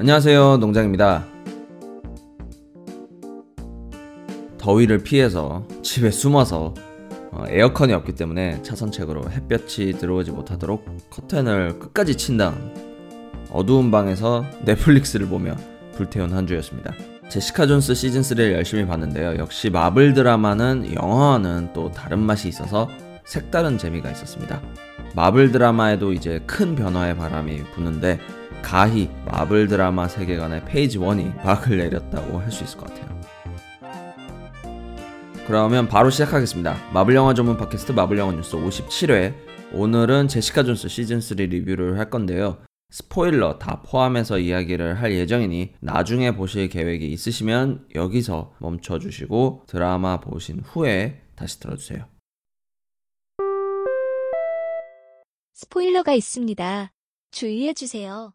안녕하세요. 농장입니다. 더위를 피해서 집에 숨어서 어, 에어컨이 없기 때문에 차선책으로 햇볕이 들어오지 못하도록 커튼을 끝까지 친 다음 어두운 방에서 넷플릭스를 보며 불태운 한 주였습니다. 제시카 존스 시즌 3를 열심히 봤는데요. 역시 마블 드라마는 영화와는 또 다른 맛이 있어서 색다른 재미가 있었습니다. 마블 드라마에도 이제 큰 변화의 바람이 부는데 가히 마블 드라마 세계관의 phase 1이 막을 내렸다고 할 수 있을 것 같아요. 그러면 바로 시작하겠습니다. 마블 영화 전문 팟캐스트 마블 영화 뉴스 57회. 오늘은 제시카 존스 시즌 3 리뷰를 할 건데요. 스포일러 다 포함해서 이야기를 할 예정이니 나중에 보실 계획이 있으시면 여기서 멈춰 주시고 드라마 보신 후에 다시 들어주세요. 스포일러가 있습니다. 주의해 주세요.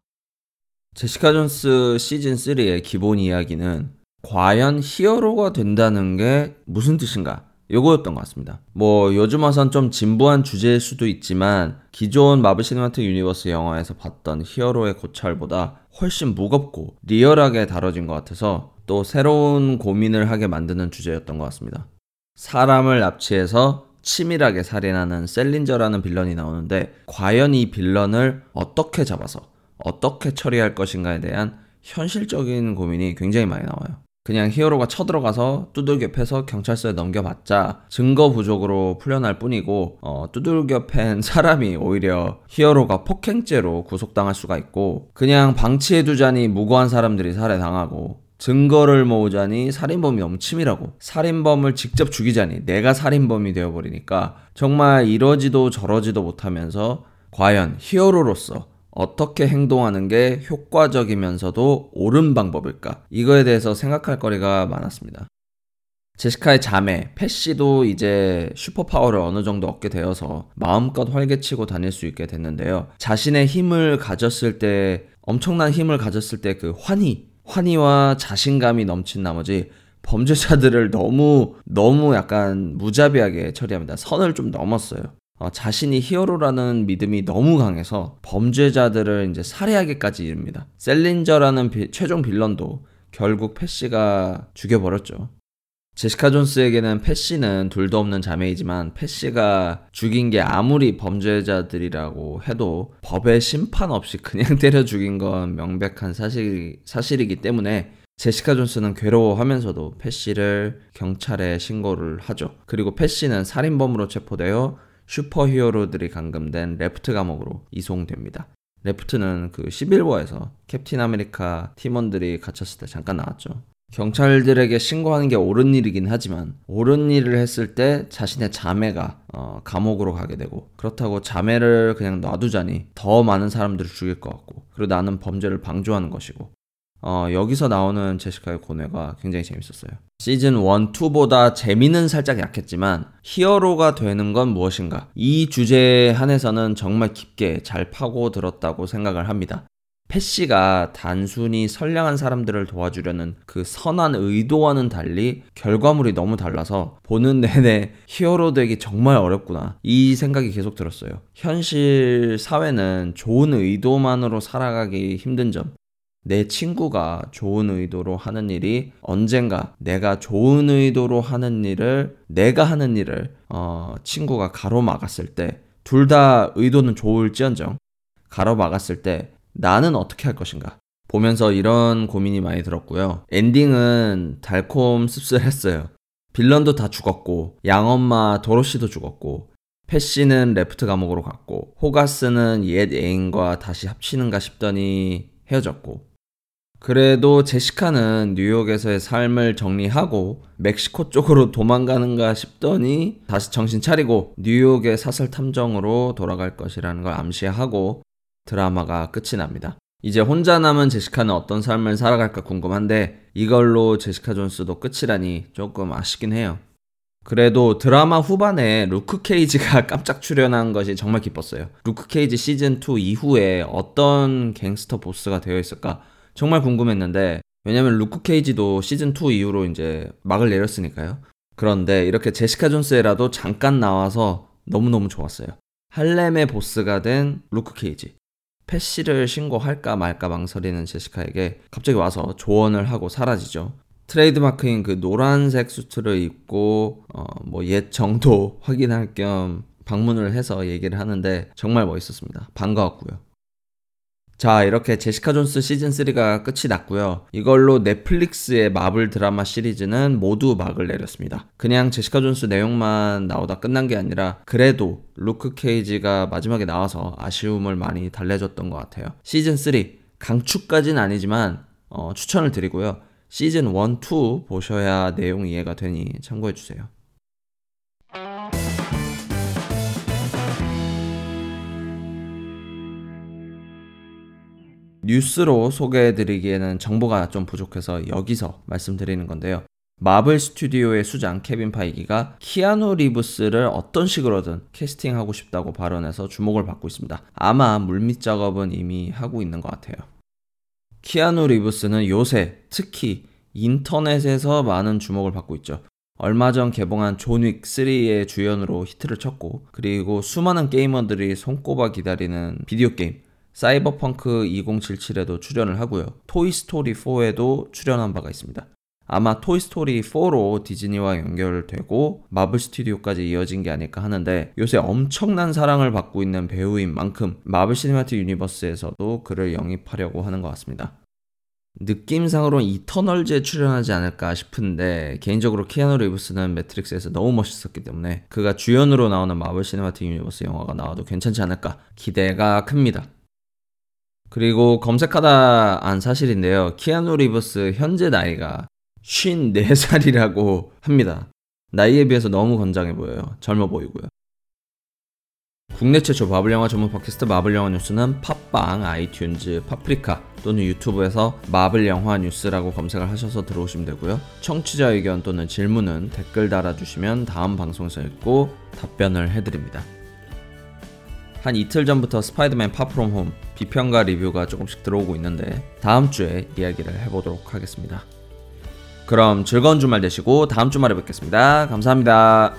제시카 존스 시즌 3의 기본 이야기는 과연 히어로가 된다는 게 무슨 뜻인가? 요거였던 것 같습니다. 뭐 요즘 와선 좀 진부한 주제일 수도 있지만 기존 마블 시네마틱 유니버스 영화에서 봤던 히어로의 고찰보다 훨씬 무겁고 리얼하게 다뤄진 것 같아서 또 새로운 고민을 하게 만드는 주제였던 것 같습니다. 사람을 납치해서 치밀하게 살인하는 셀린저라는 빌런이 나오는데 과연 이 빌런을 어떻게 잡아서 어떻게 처리할 것인가에 대한 현실적인 고민이 굉장히 많이 나와요. 그냥 히어로가 쳐들어가서 두들겨 패서 경찰서에 넘겨봤자 증거 부족으로 풀려날 뿐이고 어, 두들겨 팬 사람이 오히려 히어로가 폭행죄로 구속당할 수가 있고 그냥 방치해두자니 무고한 사람들이 살해당하고 증거를 모으자니 살인범이 치밀하고 살인범을 직접 죽이자니 내가 살인범이 되어버리니까 정말 이러지도 저러지도 못하면서 과연 히어로로서 어떻게 행동하는 게 효과적이면서도 옳은 방법일까? 이거에 대해서 생각할 거리가 많았습니다. 제시카의 자매, 패시도 이제 슈퍼파워를 어느 정도 얻게 되어서 마음껏 활개치고 다닐 수 있게 됐는데요. 자신의 힘을 가졌을 때, 엄청난 힘을 가졌을 때 그 환희, 환희와 자신감이 넘친 나머지 범죄자들을 너무, 너무 약간 무자비하게 처리합니다. 선을 좀 넘었어요. 어, 자신이 히어로라는 믿음이 너무 강해서 범죄자들을 이제 살해하기까지 이릅니다. 셀린저라는 비, 최종 빌런도 결국 패시가 죽여버렸죠. 제시카 존스에게는 패시는 둘도 없는 자매이지만 패시가 죽인 게 아무리 범죄자들이라고 해도 법의 심판 없이 그냥 때려 죽인 건 명백한 사실, 사실이기 때문에 제시카 존스는 괴로워하면서도 패시를 경찰에 신고를 하죠. 그리고 패시는 살인범으로 체포되어 슈퍼히어로들이 감금된 래프트 감옥으로 이송됩니다. 래프트는 그 시빌 워에서 캡틴 아메리카 팀원들이 갇혔을 때 잠깐 나왔죠. 경찰들에게 신고하는 게 옳은 일이긴 하지만 옳은 일을 했을 때 자신의 자매가 어, 감옥으로 가게 되고 그렇다고 자매를 그냥 놔두자니 더 많은 사람들을 죽일 것 같고 그리고 나는 범죄를 방조하는 것이고 어, 여기서 나오는 제시카의 고뇌가 굉장히 재밌었어요. 시즌 1, 2보다 재미는 살짝 약했지만 히어로가 되는 건 무엇인가? 이 주제에 한해서는 정말 깊게 잘 파고 들었다고 생각을 합니다. 패시가 단순히 선량한 사람들을 도와주려는 그 선한 의도와는 달리 결과물이 너무 달라서 보는 내내 히어로 되기 정말 어렵구나. 이 생각이 계속 들었어요. 현실 사회는 좋은 의도만으로 살아가기 힘든 점, 내 친구가 좋은 의도로 하는 일이 언젠가 내가 좋은 의도로 하는 일을 내가 하는 일을 어, 친구가 가로막았을 때 둘 다 의도는 좋을지언정 가로막았을 때 나는 어떻게 할 것인가 보면서 이런 고민이 많이 들었고요. 엔딩은 달콤 씁쓸했어요. 빌런도 다 죽었고 양엄마 도로시도 죽었고 패시는 레프트 감옥으로 갔고 호가스는 옛 애인과 다시 합치는가 싶더니 헤어졌고 그래도 제시카는 뉴욕에서의 삶을 정리하고 멕시코 쪽으로 도망가는가 싶더니 다시 정신 차리고 뉴욕의 사설 탐정으로 돌아갈 것이라는 걸 암시하고 드라마가 끝이 납니다. 이제 혼자 남은 제시카는 어떤 삶을 살아갈까 궁금한데 이걸로 제시카 존스도 끝이라니 조금 아쉽긴 해요. 그래도 드라마 후반에 루크 케이지가 깜짝 출연한 것이 정말 기뻤어요. 루크 케이지 시즌2 이후에 어떤 갱스터 보스가 되어 있을까 정말 궁금했는데 왜냐면 루크 케이지도 시즌 2 이후로 이제 막을 내렸으니까요. 그런데 이렇게 제시카 존스에라도 잠깐 나와서 너무너무 좋았어요. 할렘의 보스가 된 루크 케이지. 패시를 신고할까 말까 망설이는 제시카에게 갑자기 와서 조언을 하고 사라지죠. 트레이드마크인 그 노란색 수트를 입고 어, 뭐 옛 정도 확인할 겸 방문을 해서 얘기를 하는데 정말 멋있었습니다. 반가웠고요. 자, 이렇게 제시카 존스 시즌 3가 끝이 났고요. 이걸로 넷플릭스의 마블 드라마 시리즈는 모두 막을 내렸습니다. 그냥 제시카 존스 내용만 나오다 끝난 게 아니라 그래도 루크 케이지가 마지막에 나와서 아쉬움을 많이 달래줬던 것 같아요. 시즌 3 강추까진 아니지만 어, 추천을 드리고요. 시즌 1, 2 보셔야 내용 이해가 되니 참고해 주세요. 뉴스로 소개해드리기에는 정보가 좀 부족해서 여기서 말씀드리는 건데요. 마블 스튜디오의 수장 케빈 파이기가 키아누 리브스를 어떤 식으로든 캐스팅하고 싶다고 발언해서 주목을 받고 있습니다. 아마 물밑 작업은 이미 하고 있는 것 같아요. 키아누 리브스는 요새 특히 인터넷에서 많은 주목을 받고 있죠. 얼마 전 개봉한 존윅 3의 주연으로 히트를 쳤고 그리고 수많은 게이머들이 손꼽아 기다리는 비디오 게임 사이버펑크 2077에도 출연을 하고요. 토이스토리 4에도 출연한 바가 있습니다. 아마 토이스토리 4로 디즈니와 연결되고 마블 스튜디오까지 이어진 게 아닐까 하는데 요새 엄청난 사랑을 받고 있는 배우인 만큼 마블 시네마틱 유니버스에서도 그를 영입하려고 하는 것 같습니다. 느낌상으로는 이터널즈에 출연하지 않을까 싶은데 개인적으로 키아누 리브스는 매트릭스에서 너무 멋있었기 때문에 그가 주연으로 나오는 마블 시네마틱 유니버스 영화가 나와도 괜찮지 않을까 기대가 큽니다. 그리고 검색하다 안 사실인데요. 키아누 리브스 현재 나이가 54살이라고 합니다. 나이에 비해서 너무 건장해 보여요. 젊어 보이고요. 국내 최초 마블 영화 전문 팟캐스트 마블 영화 뉴스는 팟빵, 아이튠즈, 파프리카 또는 유튜브에서 마블 영화 뉴스라고 검색을 하셔서 들어오시면 되고요. 청취자 의견 또는 질문은 댓글 달아주시면 다음 방송에서 읽고 답변을 해드립니다. 한 이틀 전부터 스파이더맨 파프롬 홈 비평과 리뷰가 조금씩 들어오고 있는데 다음 주에 이야기를 해보도록 하겠습니다. 그럼 즐거운 주말 되시고 다음 주말에 뵙겠습니다. 감사합니다.